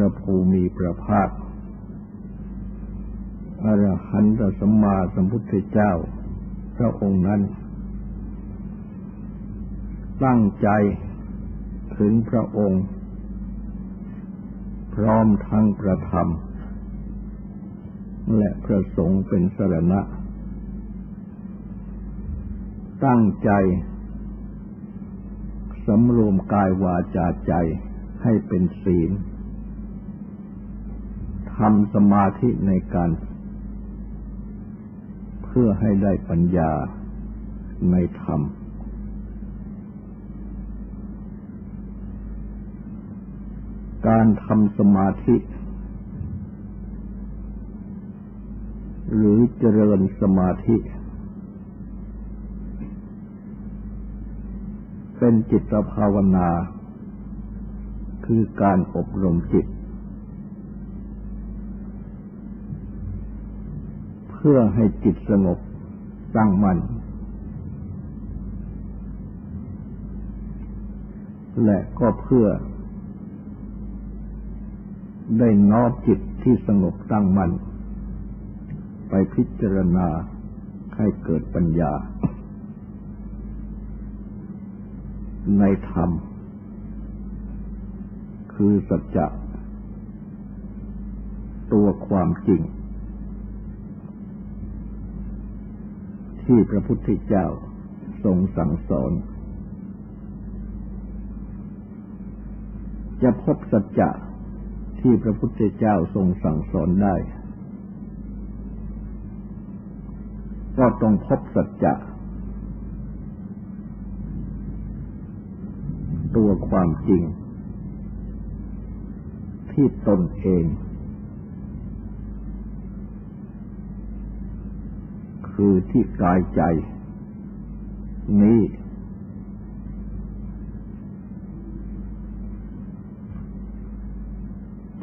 ระภูมิพระภาคอรหันตสัมมาสัมพุทธเจ้า พระองค์นั้น ตั้งใจถึงพระองค์ พร้อมทั้งประธรรม และพระสงฆ์เป็นสรณะ ตั้งใจสำรวมกายวาจาใจให้เป็นศีล ทำสมาธิในการ เพื่อให้ได้ปัญญาในธรรม การทำสมาธิ หรือเจริญสมาธิ เป็นจิตภาวนา คือการอบรมจิต พื่อให้จิตสงบตั้งมัน่นและก็เพื่อ ได้น้อมจิตที่สงบตั้งมัน่นไปพิจารณาให้เกิดปัญญา ในธรรม คือสัจจะตัวความจริง ที่พระพุทธเจ้าทรงสั่งสอน จะพบสัจจะที่พระพุทธเจ้าทรงสั่งสอนได้ ก็ต้องพบสัจจะตัวความจริง ที่ตนเอง คือที่กายใจ นี้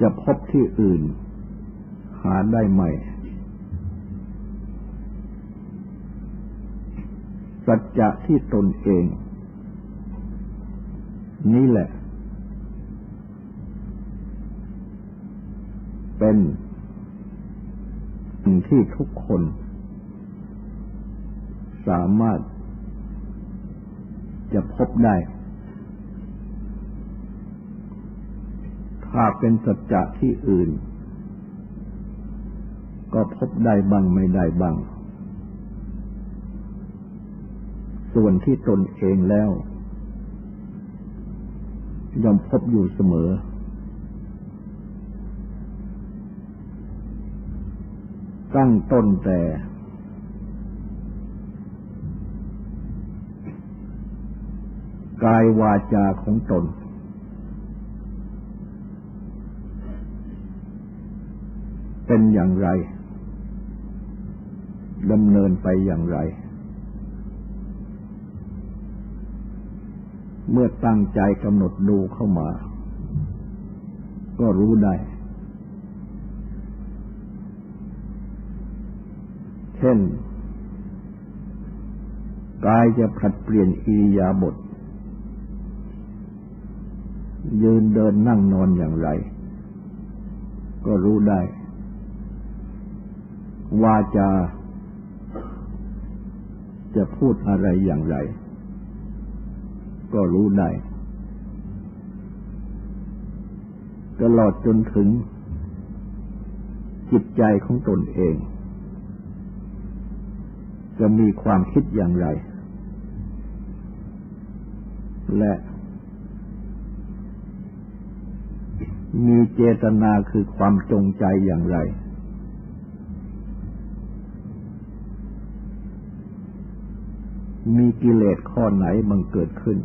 จะพบที่อื่น หาได้ไหม สัจจะที่ตนเอง นี่แหละ เป็นสิ่งที่ทุกคน สามารถจะพบได้ ถ้าเป็นสัจจะที่อื่น ก็พบได้บ้างไม่ได้บ้าง ส่วนที่ตนเองแล้วย่อมพบอยู่เสมอ ตั้งต้นแต่ กายวาจาของตน เป็นอย่างไรดำเนินไปอย่างไร เมื่อตั้งใจกำหนดดูเข้ามา ก็รู้ได้ เช่น กายจะผัดเปลี่ยนอียาบท ยืนเดินนั่งนอนอย่างไร ก็รู้ได้ วาจา จะพูดอะไรอย่างไร ก็รู้ได้ ตลอดจนถึง จิตใจของตนเอง จะมีความคิดอย่างไร และ มีเจตนาคือความจงใจอย่างไร มีกิเลสข้อไหนบังเกิดขึ้น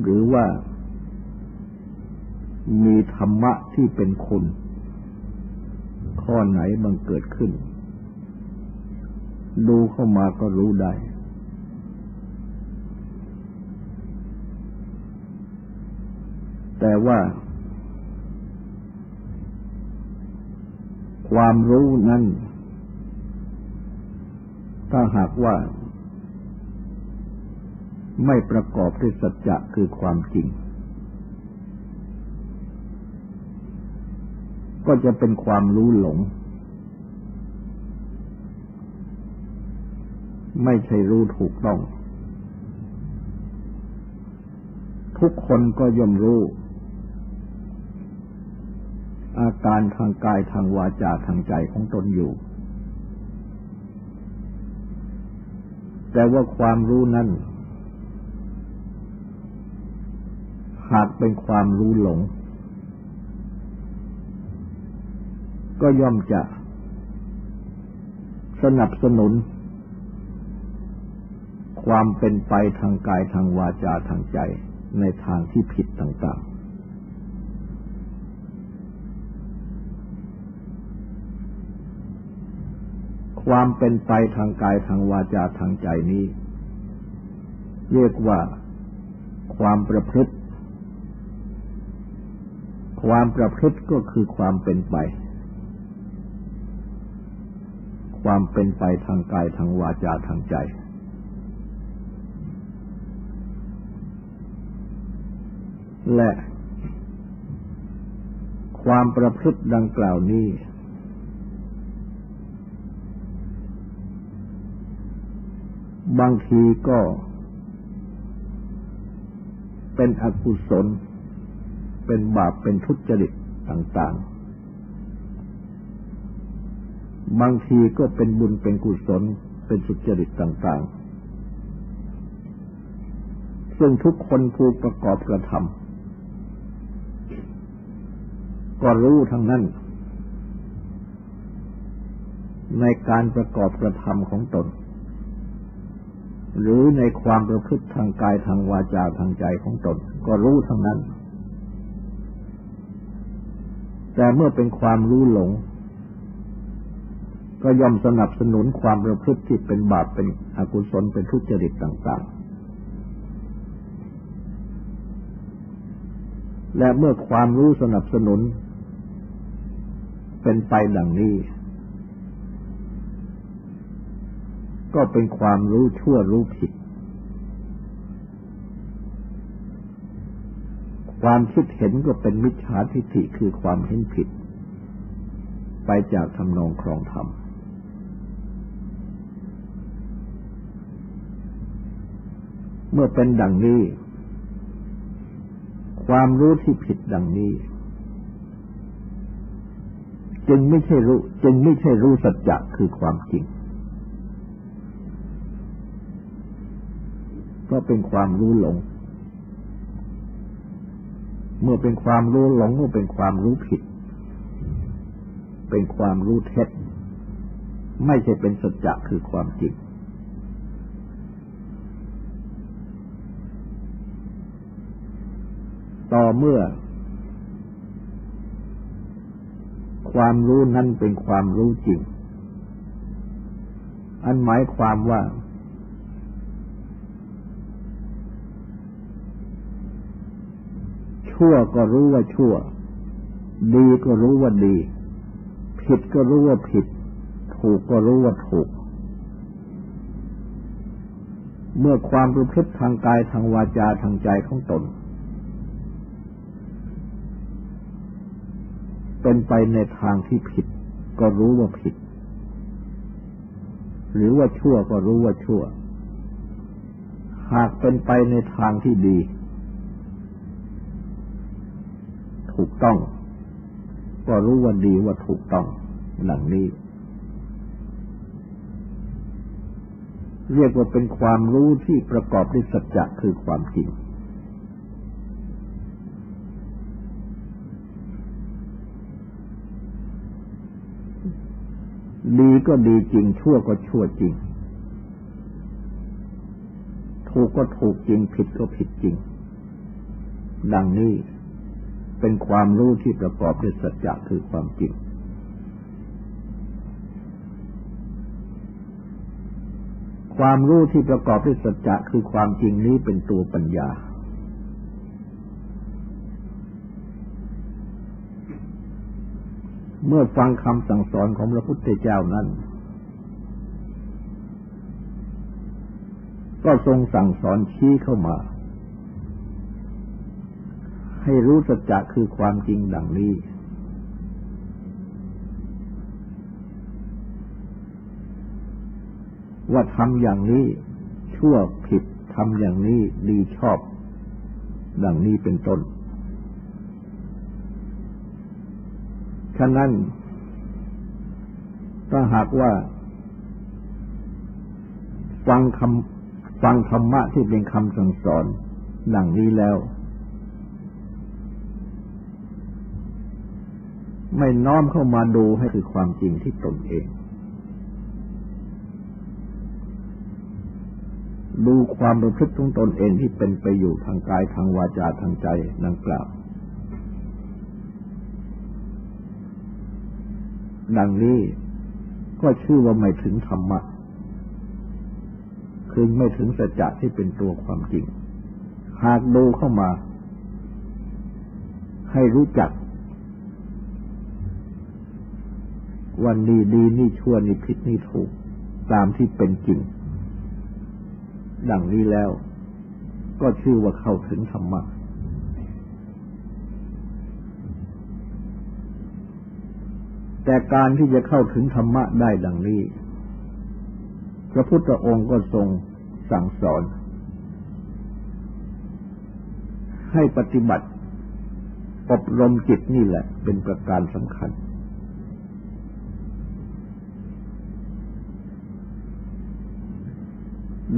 หรือว่า มีธรรมะที่เป็นคุณ ข้อไหนบังเกิดขึ้น ดูเข้ามาก็รู้ได้ แต่ว่า ความรู้นั้น ถ้าหากว่า ไม่ประกอบด้วยสัจจะคือความจริง ก็จะเป็นความรู้หลง ไม่ใช่รู้ถูกต้องทุกคนก็ย่อมรู้ อาการทางกายทางวาจาทางใจของตนอยู่ แต่ว่าความรู้นั้นหากเป็นความรู้หลง ก็ย่อมจะสนับสนุน ความเป็นไปทางกายทางวาจาทางใจในทางที่ผิดต่าง ความเป็นไปทางกายทางวาจาทางใจนี้ เรียกว่าความประพฤติ ความประพฤติก็คือความเป็นไป ความเป็นไปทางกายทางวาจาทางใจ และความประพฤติดังกล่าวนี้ บางทีก็เป็นอกุศล เป็นบาป เป็นทุจริตต่าง ๆ บางทีก็เป็นบุญ เป็นกุศล เป็นสุจริตต่าง ๆ ซึ่งทุกคนผู้ประกอบกระทำก็รู้ทั้งนั้น ในการประกอบกระทำของตน หรือในความประพฤติทางกายทางวาจาทางใจของตน ก็รู้ทั้งนั้น แต่เมื่อเป็นความรู้หลง ก็ย่อมสนับสนุนความประพฤติที่เป็นบาปเป็นอกุศลเป็นทุจริตต่าง ๆ และเมื่อความรู้สนับสนุน เป็นไปดังนี้ ก็เป็นความรู้ชั่วรู้ผิด ความคิดเห็นก็เป็นมิจฉาทิฏฐิคือความเห็นผิด ไปจากทำนองครองธรรมเมื่อเป็นดังนี้ ความรู้ที่ผิดดังนี้ จึงไม่ใช่รู้ จึงไม่ใช่รู้สัจจะคือความจริง ก็เป็นความรู้หลง เมื่อเป็นความรู้หลงก็เป็นความรู้ผิด เป็นความรู้เท็จ ไม่ใช่เป็นสัจจะคือความจริงต่อเมื่อ ความรู้นั้นเป็นความรู้จริง อันหมายความว่า ชั่วก็รู้ว่าชั่ว ดีก็รู้ว่าดี ผิดก็รู้ว่าผิด ถูกก็รู้ว่าถูก เมื่อความประพฤติทางกายทางวาจาทางใจของตน เป็นไปในทางที่ผิด ก็รู้ว่าผิด หรือว่าชั่วก็รู้ว่าชั่ว หากเป็นไปในทางที่ดี ถูกต้อง ก็รู้ว่าดีว่าถูกต้องหลังนี้ เรียกว่าเป็นความรู้ที่ประกอบด้วยสัจจะคือความจริง ดีก็ดีจริง ชั่วก็ชั่วจริง ถูกก็ถูกจริง ผิดก็ผิดจริง ดังนี้ เป็นความรู้ที่ประกอบด้วยสัจจะคือความจริง ความรู้ที่ประกอบด้วยสัจจะคือความจริงนี้เป็นตัวปัญญา เมื่อฟังคำสั่งสอนของพระพุทธเจ้านั้น ก็ทรงสั่งสอนชี้เข้ามา ให้รู้สัจจะคือความจริงดังนี้ ว่าทำอย่างนี้ ชั่วผิดทำอย่างนี้ดีชอบ ดังนี้เป็นต้น ฉะนั้น ถ้าหากว่า ฟังคำฟังธรรมะที่เป็นคำสั่งสอน ดังนี้แล้ว ไม่น้อมเข้ามาดูให้คือความจริงที่ตนเอง ดูความประพฤติของตนเองที่เป็นไปอยู่ทางกายทางวาจาทางใจดังกล่าว ดังนี้ก็ชื่อว่าไม่ถึงธรรมะ คือไม่ถึงสัจจะที่เป็นตัวความจริง หากดูเข้ามา ให้รู้จัก วันนี้ดีนี่ชั่วนี่ผิดนี่ถูก ตามที่เป็นจริง ดังนี้แล้ว ก็ชื่อว่าเข้าถึงธรรมะแต่การที่จะเข้าถึงธรรมะได้ดังนี้ พระพุทธองค์ก็ทรงสั่งสอน ให้ปฏิบัติ อบรมจิตนี่แหละ เป็นประการสำคัญ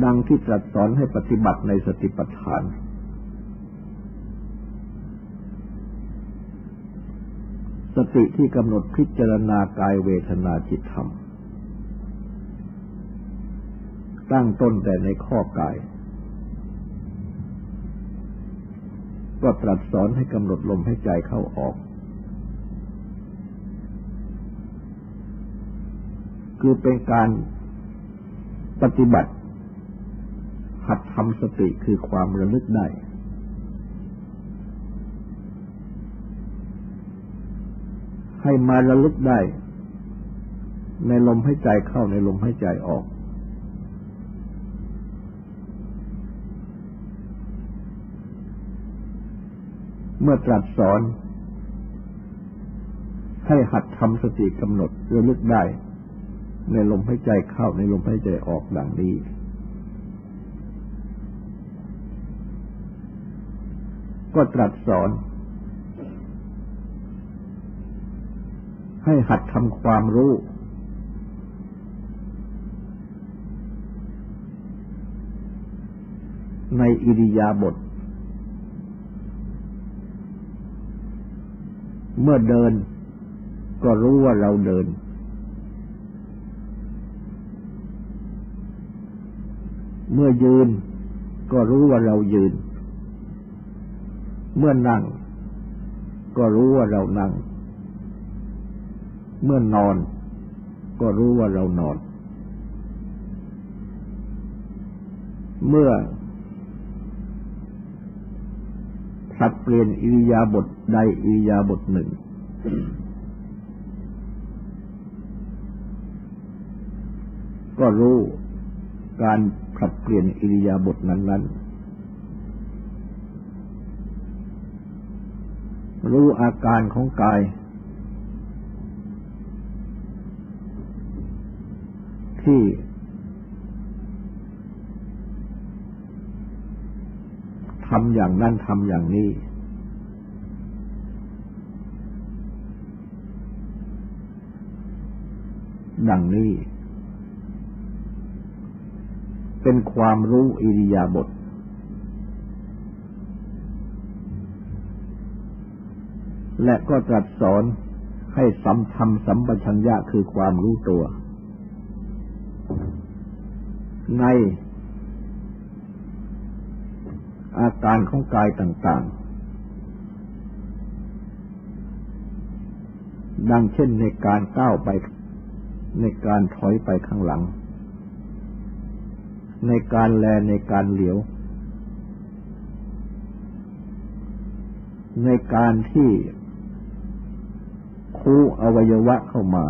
ดังที่ตรัสสอนให้ปฏิบัติในสติปัฏฐาน สติที่กำหนดพิจารณากายเวทนาจิตธรรม ตั้งต้นแต่ในข้อกาย ก็ตรัสสอนให้กำหนดลมให้ใจเข้าออก คือเป็นการปฏิบัติ หัดทำสติคือความระลึกได้ ให้มาระลึกได้ ในลมให้ใจเข้าในลมให้ใจออกเมื่อตรัสสอน ให้หัดทำสติกำหนดระลึกได้ ในลมให้ใจเข้าในลมให้ใจออกดังนี้ ก็ตรัสสอน ให้หัดทำความรู้ ในอิริยาบถเมื่อเดิน ก็รู้ว่าเราเดิน เมื่อยืน ก็รู้ว่าเรายืน เมื่อนั่ง ก็รู้ว่าเรานั่ง เมื่อนอน ก็รู้ว่าเรานอน เมื่อผลัดเปลี่ยนอิริยาบถใดอิริยาบถหนึ่ง ก็รู้การผลัดเปลี่ยนอิริยาบถนั้นๆ รู้อาการของกาย ที่ ทำอย่างนั้นทำอย่างนี้ ดังนี้ เป็นความรู้อิริยาบถ และก็ตรัสสอนให้สัมทำสัมปชัญญะคือความรู้ตัว ในอาการของกายต่างๆ ดังเช่นในการก้าวไป ในการถอยไปข้างหลัง ในการแลในการเหลียว ในการที่ คู่อวัยวะเข้ามา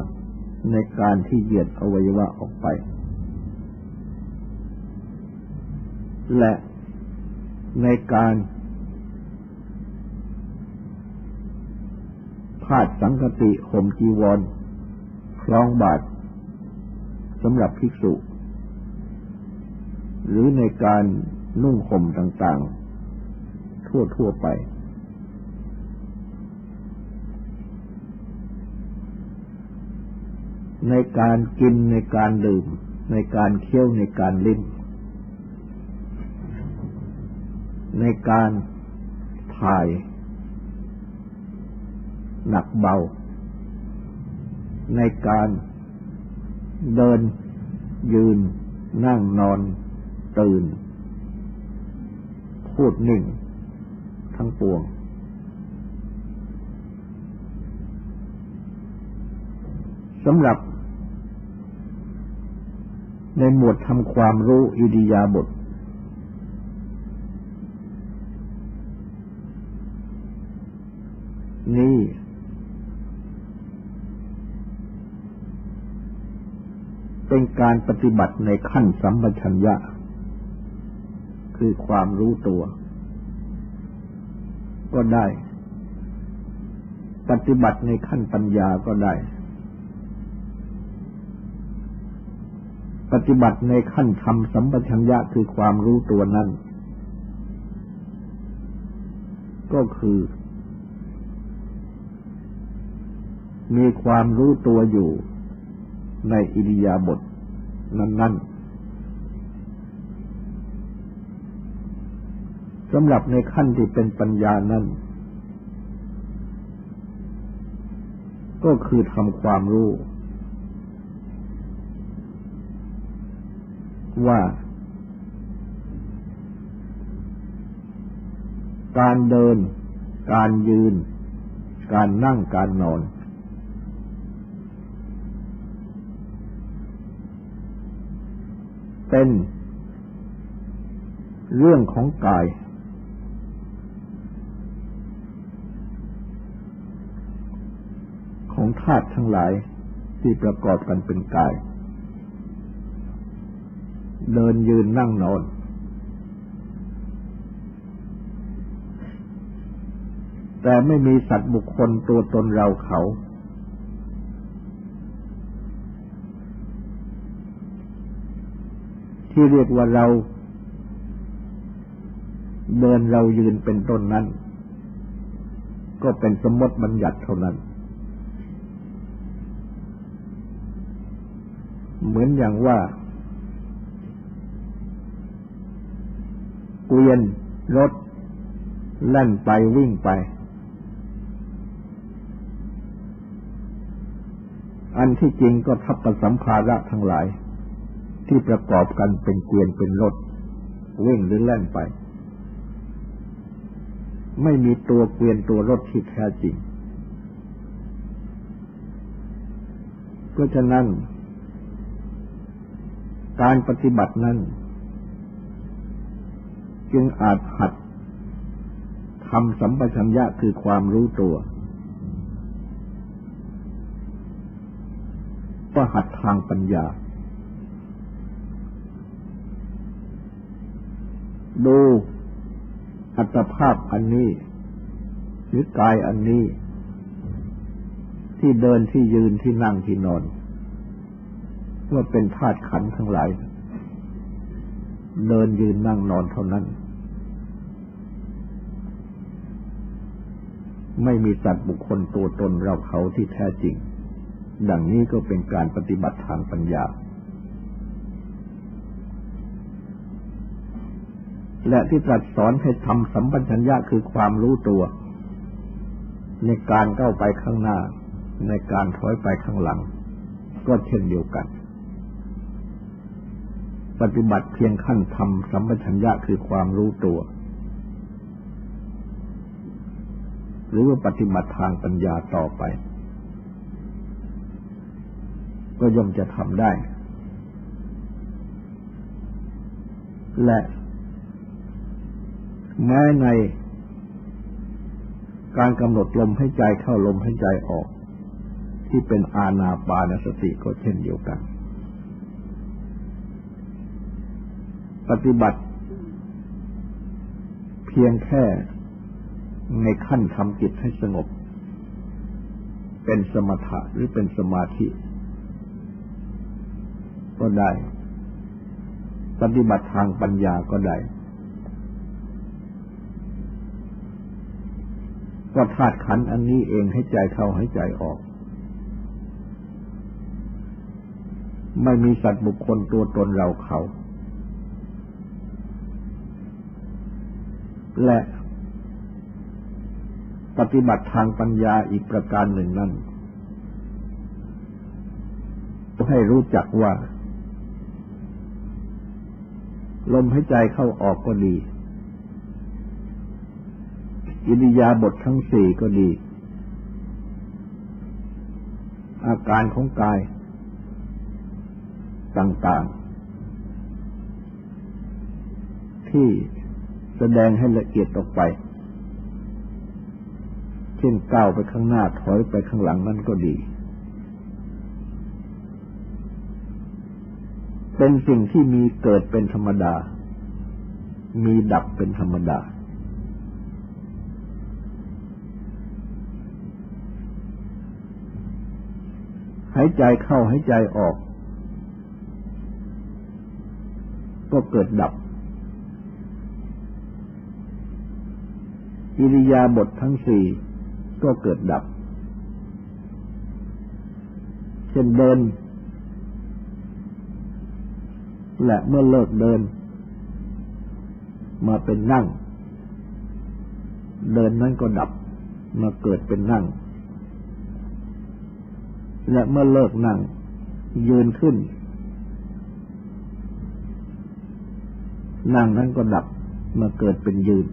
ในการที่เหยียดอวัยวะออกไป และในการพาดสังคติห่มจีวร คล้องบาทสำหรับภิกษุ หรือในการนุ่งห่มต่างๆ ทั่วๆไป ในการกินในการดื่ม ในการเคี้ยวในการลิ้มในการถ่าย หนักเบา ในการเดินยืนนั่งนอน ตื่น พูดนิ่ง ทั้งปวง สำหรับ ในหมวดทำความรู้อิริยาบถนี้ เป็นการปฏิบัติในขั้นสัมปชัญญะ คือความรู้ตัว ก็ได้ ปฏิบัติในขั้นปัญญาก็ได้ ปฏิบัติในขั้นทำสัมปชัญญะคือความรู้ตัวนั้น ก็คือ มีความรู้ตัวอยู่ในอิริยาบถนั้น ๆสำหรับในขั้นที่เป็นปัญญานั้น ก็คือทำความรู้ ว่าการเดิน การยืน การนั่ง การนอน เป็นเรื่องของกาย ของธาตุทั้งหลายที่ประกอบกันเป็นกาย เดินยืนนั่งนอน แต่ไม่มีสัตว์บุคคลตัวตนเราเขา ที่เรียกว่าเรา เดินเรายืนเป็นต้นนั้น ก็เป็นสมมติบัญญัติเท่านั้นเหมือนอย่างว่า เกวียนรถแล่นไปวิ่งไป อันที่จริงก็ทับประสัมภาระทั้งหลาย ที่ประกอบกันเป็นเกวียนเป็นรถวิ่งหรือแล่นไป ไม่มีตัวเกวียนตัวรถที่แท้จริง เพราะฉะนั้น การปฏิบัตินั้น จึงอาจหัดทำสัมปชัญญะคือความรู้ตัวประหัดทางปัญญา ดูอัตภาพอันนี้ หรือกายอันนี้ ที่เดินที่ยืนที่นั่งที่นอน ว่าเป็นธาตุขันธ์ทั้งหลาย เดินยืนนั่งนอนเท่านั้น ไม่มีสัตว์บุคคลตัวตนเราเขาที่แท้จริง ดังนี้ก็เป็นการปฏิบัติทางปัญญา และที่ตรัสสอนให้ทำสัมปัญญะคือความรู้ตัว ในการก้าวไปข้างหน้า ในการถอยไปข้างหลัง ก็เช่นเดียวกัน ปฏิบัติเพียงขั้นทำสัมปชัญญะคือความรู้ตัว หรือว่าปฏิบัติทางปัญญาต่อไป ก็ย่อมจะทำได้ และ แม้ในการกำหนดลมให้ใจเข้าลมให้ใจออก ที่เป็นอาณาปานสติก็เช่นเดียวกัน ปฏิบัติ เพียงแค่ในขั้นทำจิตให้สงบ เป็นสมถะหรือเป็นสมาธิ ก็ได้ ปฏิบัติทางปัญญาก็ได้ ก็ธาตุขันอันนี้เองให้ใจเข้าให้ใจออกไม่มีสัตว์บุคคลตัวตนเราเขา และปฏิบัติทางปัญญาอีกประการหนึ่งนั้นให้รู้จักว่า ลมหายใจเข้าออกก็ดี อิริยาบถททั้งสี่ก็ดี อาการของกาย ต่าง ๆ ที่ แสดงให้ละเอียดออกไป เช่นก้าวไปข้างหน้าถอยไปข้างหลังนั่นก็ดี เป็นสิ่งที่มีเกิดเป็นธรรมดา มีดับเป็นธรรมดา หายใจเข้าหายใจออก ก็เกิดดับ อิริยาบถททั้งสี่ก็เกิดดับ เช่นเดิน และเมื่อเลิกเดิน มาเป็นนั่ง เดินนั้นก็ดับมาเกิดเป็นนั่ง และเมื่อเลิกนั่ง ยืนขึ้น นั่งนั้นก็ดับมาเกิดเป็นยืน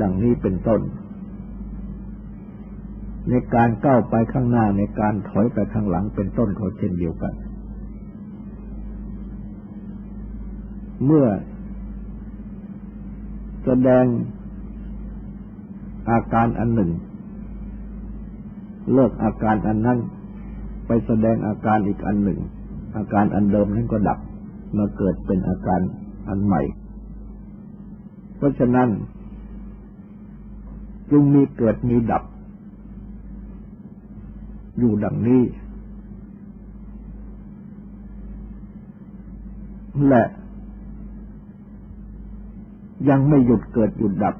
ดังนี้เป็นต้น ในการก้าวไปข้างหน้าในการถอยไปข้างหลังเป็นต้นเขาเช่นเดียวกัน เมื่อแสดงอาการอันหนึ่ง เลิกอาการอันนั้น ไปแสดงอาการอีกอันหนึ่ง อาการอันเดิมนั้นก็ดับมาเกิดเป็นอาการอันใหม่ เพราะฉะนั้น จึงมีเกิดมีดับ อยู่ดังนี้ และ ยังไม่หยุดเกิดหยุดดับ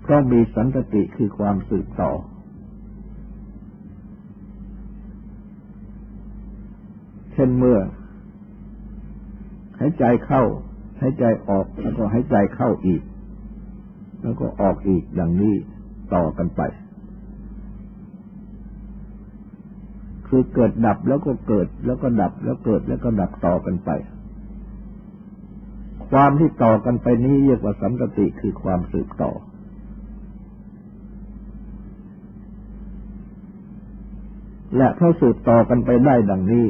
เพราะมีสันติคือความสืบต่อ เช่นเมื่อหายใจเข้าหายใจออกแล้วก็หายใจเข้าอีก แล้วก็ออกอีกอย่างนี้ต่อกันไป คือเกิดดับแล้วก็เกิดแล้วก็ดับแล้วเกิดแล้วก็ดับต่อกันไป ความที่ต่อกันไปนี้เรียกว่าสันติคือความสืบต่อ และเพราสืบต่อกันไปได้ดังนี้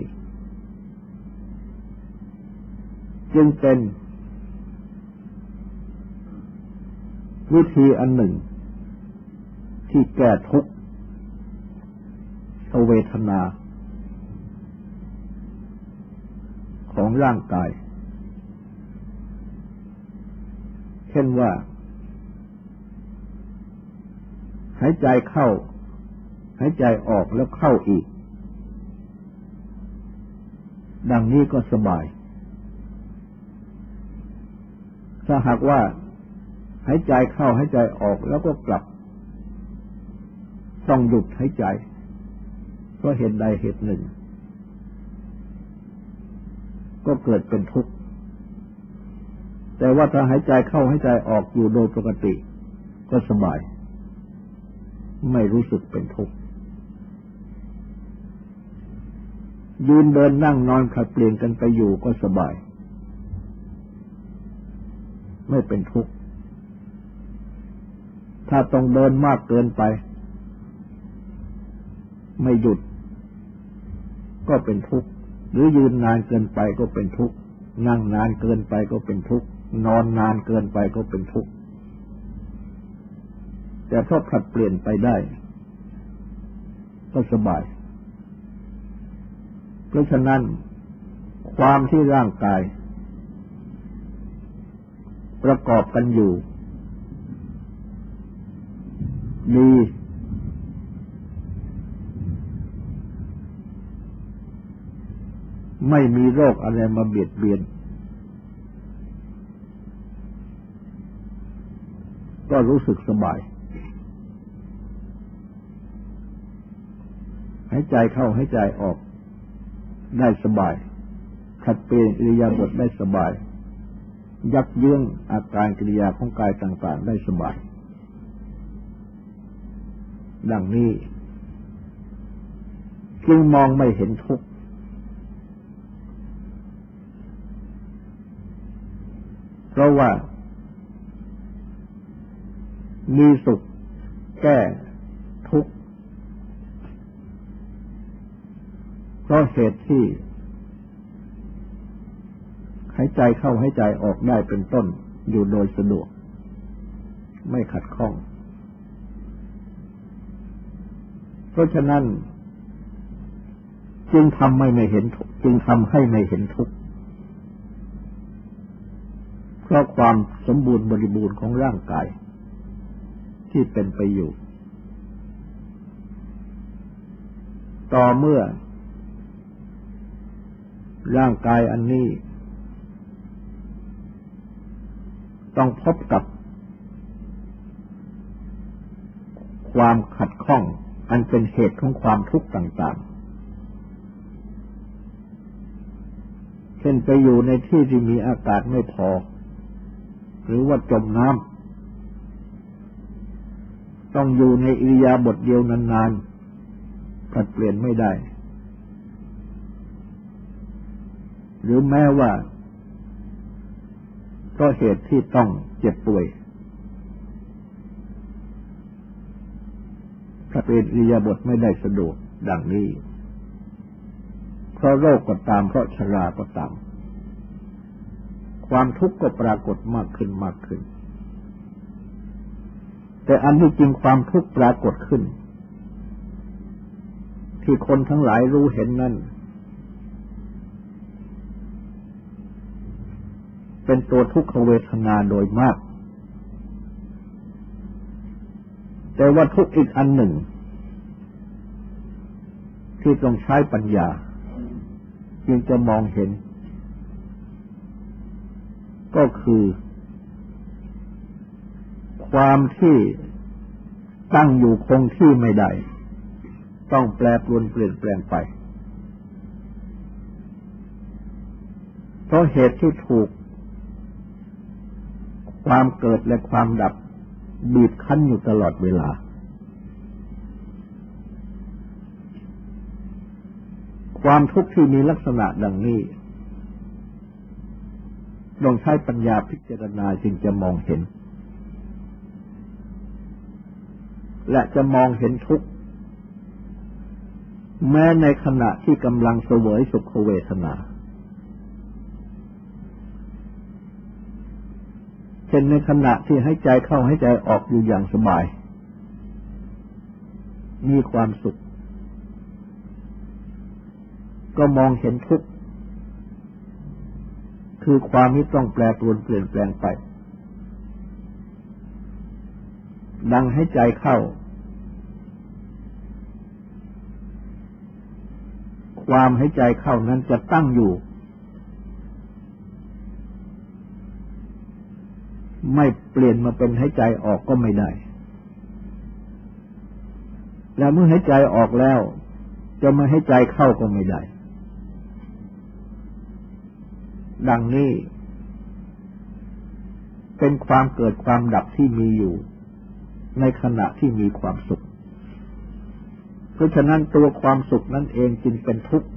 จึงเป็น วิธีอันหนึ่ง ที่แก้ทุกข์เวทนา ของร่างกาย เช่นว่า หายใจเข้า หายใจออกแล้วเข้าอีก ดังนี้ก็สบาย ถ้าหากว่า หายใจเข้าหายใจออกแล้วก็กลับ ต้องหยุดหายใจ เพราะเหตุใดเหตุหนึ่ง ก็เกิดเป็นทุกข์ แต่ว่าถ้าหายใจเข้าหายใจออกอยู่โดยปกติ ก็สบาย ไม่รู้สึกเป็นทุกข์ยืนเดินนั่งนอนขัดเปลี่ยนกันไปอยู่ก็สบาย ไม่เป็นทุกข์ ถ้าต้องเดินมากเกินไป ไม่หยุด ก็เป็นทุกข์ หรือยืนนานเกินไปก็เป็นทุกข์ นั่งนานเกินไปก็เป็นทุกข์ นอนนานเกินไปก็เป็นทุกข์ แต่ถ้าผลัดเปลี่ยนไปได้ ก็สบาย เพราะฉะนั้น ความที่ร่างกาย ประกอบกันอยู่ ดีไม่มีโรคอะไรมาเบียดเบียน ก็รู้สึกสบาย หายใจเข้าหายใจออก ได้สบายขัดเปลี่ยนอิริยาบถได้สบาย ยักเยื้องอาการกิริยาของกายต่าง ๆ ได้สบาย ดังนี้ จึงมองไม่เห็นทุกข์เพราะว่า มีสุขแก้ทุกข์เพราะเหตุที่หายใจเข้าหายใจออกได้เป็นต้นอยู่โดยสะดวก ไม่ขัดข้อง เพราะฉะนั้นจึงทำไม่ไม่เห็นจึงทำให้ไม่เห็นทุกข์เพราะความสมบูรณ์บริบูรณ์ของร่างกาย ที่เป็นไปอยู่ ต่อเมื่อ ร่างกายอันนี้ ต้องพบกับความขัดข้อง อันเป็นเหตุของความทุกข์ต่างๆ เช่นไปอยู่ในที่ที่มีอากาศไม่พอ หรือว่าจมน้ำต้องอยู่ในอิริยาบถเดียวนานๆผัดเปลี่ยนไม่ได้ หรือแม้ว่าก็เหตุที่ต้องเจ็บป่วย เป็นอิยาบถไม่ได้สะดวกดังนี้ เพราะโรคก็ตามเพราะชราก็ตาม ความทุกข์ก็ปรากฏมากขึ้นมากขึ้น แต่อันที่จริงความทุกข์ปรากฏขึ้น ที่คนทั้งหลายรู้เห็นนั่นเป็นตัวทุกขเวทนาโดยมาก แต่ว่าทุกอีกอันหนึ่ง ที่ต้องใช้ปัญญา จึงจะมองเห็น ก็คือ ความที่ตั้งอยู่คงที่ไม่ได้ ต้องแปรปรวนเปลี่ยนแปลงไป เพราะเหตุที่ถูก ความเกิดและความดับ บีบคั้นอยู่ตลอดเวลา ความทุกข์ที่มีลักษณะดังนี้ต้องใช้ปัญญาพิจารณาจึงจะมองเห็น และจะมองเห็นทุกข์ แม้ในขณะที่กำลังเสวยสุขเวทนา เช่นในขณะที่ให้ใจเข้าให้ใจออกอยู่อย่างสบาย มีความสุข ก็มองเห็นทุกข์คือความนี้ต้องแปรปรวนเปลี่ยนแปลงไป ดังให้ใจเข้า ความให้ใจเข้านั้นจะตั้งอยู่ ไม่เปลี่ยนมาเป็นให้ใจออกก็ไม่ได้ แล้วเมื่อให้ใจออกแล้ว จะมาให้ใจเข้าก็ไม่ได้ ดังนี้ เป็นความเกิดความดับที่มีอยู่ ในขณะที่มีความสุข เพราะฉะนั้นตัวความสุขนั่นเองจึงเป็นทุกข์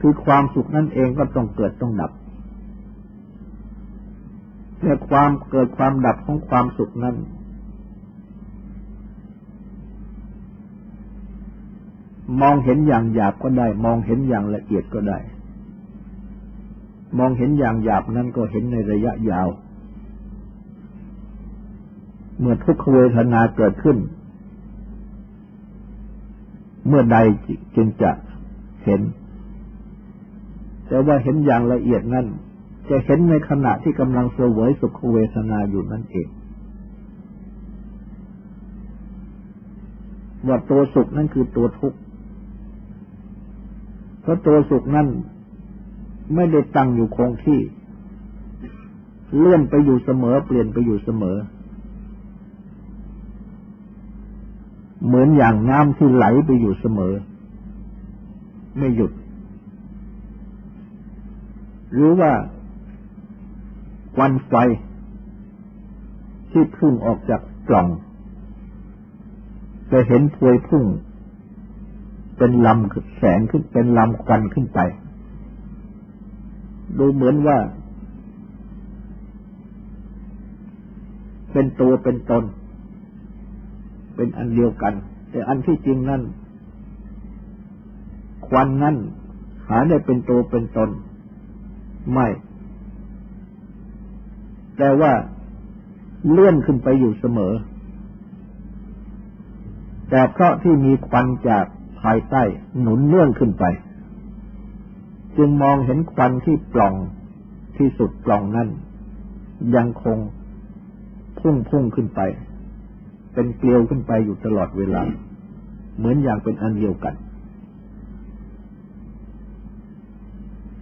คือความสุขนั่นเองก็ต้องเกิดต้องดับ แต่ความเกิดความดับของความสุขนั้น มองเห็นอย่างหยาบก็ได้ มองเห็นอย่างละเอียดก็ได้ มองเห็นอย่างหยาบนั้นก็เห็นในระยะยาว เมื่อทุกขเวทนาเกิดขึ้น เมื่อใดจึงจะเห็น แต่ว่าเห็นอย่างละเอียดนั้น จะเห็นในขณะที่กำลังเสวยสุขเวทนาอยู่นั่นเองว่าตัวสุขนั่นคือตัวทุกข์เพราะตัวสุขนั่นไม่ได้ตั้งอยู่คงที่ เลื่อนไปอยู่เสมอ เปลี่ยนไปอยู่เสมอ เหมือนอย่างน้ำที่ไหลไปอยู่เสมอ ไม่หยุด หรือว่า ควันไฟ ที่พุ่งออกจากกล่อง จะเห็นพวยพุ่ง เป็นลำแสงขึ้นเป็นลำควันขึ้นไป ดูเหมือนว่า เป็นตัวเป็นตน เป็นอันเดียวกัน แต่อันที่จริงนั่นควันนั่นหาได้เป็นตัวเป็นตน ไม่ แต่ว่าเลื่อนขึ้นไปอยู่เสมอ แต่เพราะที่มีควันจากภายใต้หนุนเนื่องขึ้นไป จึงมองเห็นควันที่ปล่องที่สุดปล่องนั้น ยังคงพุ่งพุ่งขึ้นไป เป็นเกลียวขึ้นไปอยู่ตลอดเวลา เหมือนอย่างเป็นอันเดียวกัน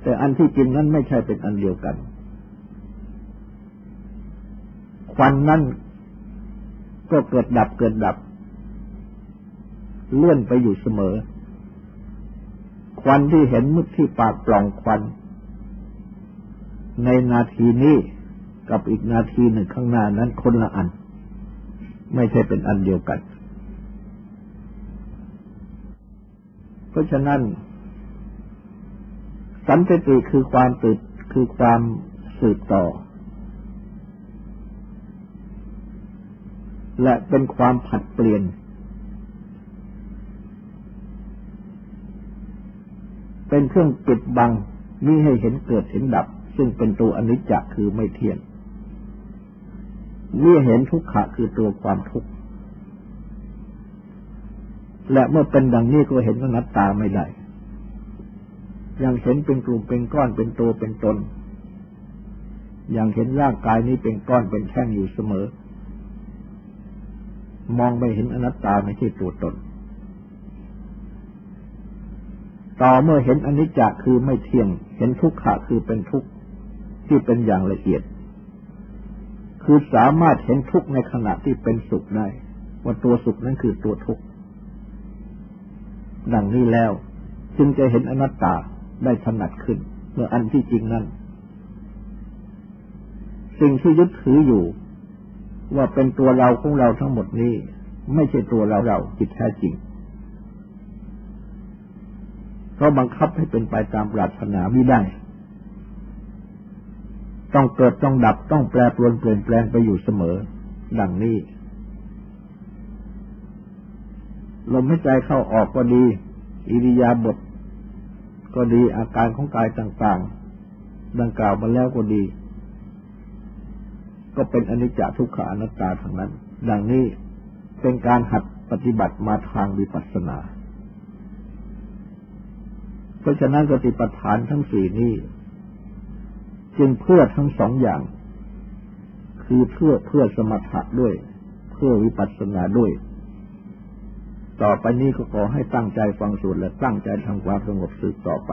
แต่อันที่จริงนั้นไม่ใช่เป็นอันเดียวกัน ค วันนั้นก็เกิดดับเกิดดับ เลื่อนไปอยู่เสมอ ควันที่เห็นมุดที่ปากปล่องควัน ในนาทีนี้กับอีกนาทีหนึ่งข้างหน้านั้นคนละอัน ไม่ใช่เป็นอันเดียวกัน เพราะฉะนั้น สันติคือความติดคือความสืบต่อ และเป็นความผัดเปลี่ยน เป็นเครื่องปิดบังมิให้เห็นเกิดเห็นดับ ซึ่งเป็นตัวอนิจจคือไม่เที่ยงมิเห็นทุกขะคือตัวความทุกข์และเมื่อเป็นดังนี้ก็เห็นว่านัตตาไม่ได้ ยังเห็นเป็นกลุ่มเป็นก้อนเป็นตัวเป็นตน ยังเห็นร่างกายนี้เป็นก้อนเป็นแท่งอยู่เสมอ มองไม่เห็นอนัตตาไม่ใช่ตัวตน ต่อเมื่อเห็นอนิจจคือไม่เที่ยง เห็นทุกขะคือเป็นทุกข์ที่เป็นอย่างละเอียด คือสามารถเห็นทุกข์ในขณะที่เป็นสุขได้ ว่าตัวสุขนั้นคือตัวทุกข์ดังนี้แล้ว จึงจะเห็นอนัตตาได้ถนัดขึ้นเมื่ออันที่จริงนั้น สิ่งที่ยึดถืออยู่ ว่าเป็นตัวเราของเราทั้งหมดนี้ ไม่ใช่ตัวเราเราจิตแท้จริงเพราะบังคับให้เป็นไปตามปรารถนาไม่ได้ ต้องเกิดต้องดับต้องแปรปรวนเปลี่ยนแปลงไปอยู่เสมอ ดังนี้ ลมหายใจเข้าออกก็ดี อิริยาบถก็ดีอาการของกายต่าง ๆ ดังกล่าวมาแล้วก็ดี ก็เป็นอนิจจทุกขานัตตาทั้งนั้น ดังนี้เป็นการหัดปฏิบัติมาทางวิปัสสนา เพราะฉะนั้นสติปัฏฐานทั้งสี่นี้ จึงเพื่อทั้งสองอย่าง คือเพื่อเพื่อสมถะด้วย เพื่อวิปัสสนาด้วย ต่อไปนี้ก็ขอให้ตั้งใจฟังสูตรและตั้งใจทำความสงบสืบต่อไป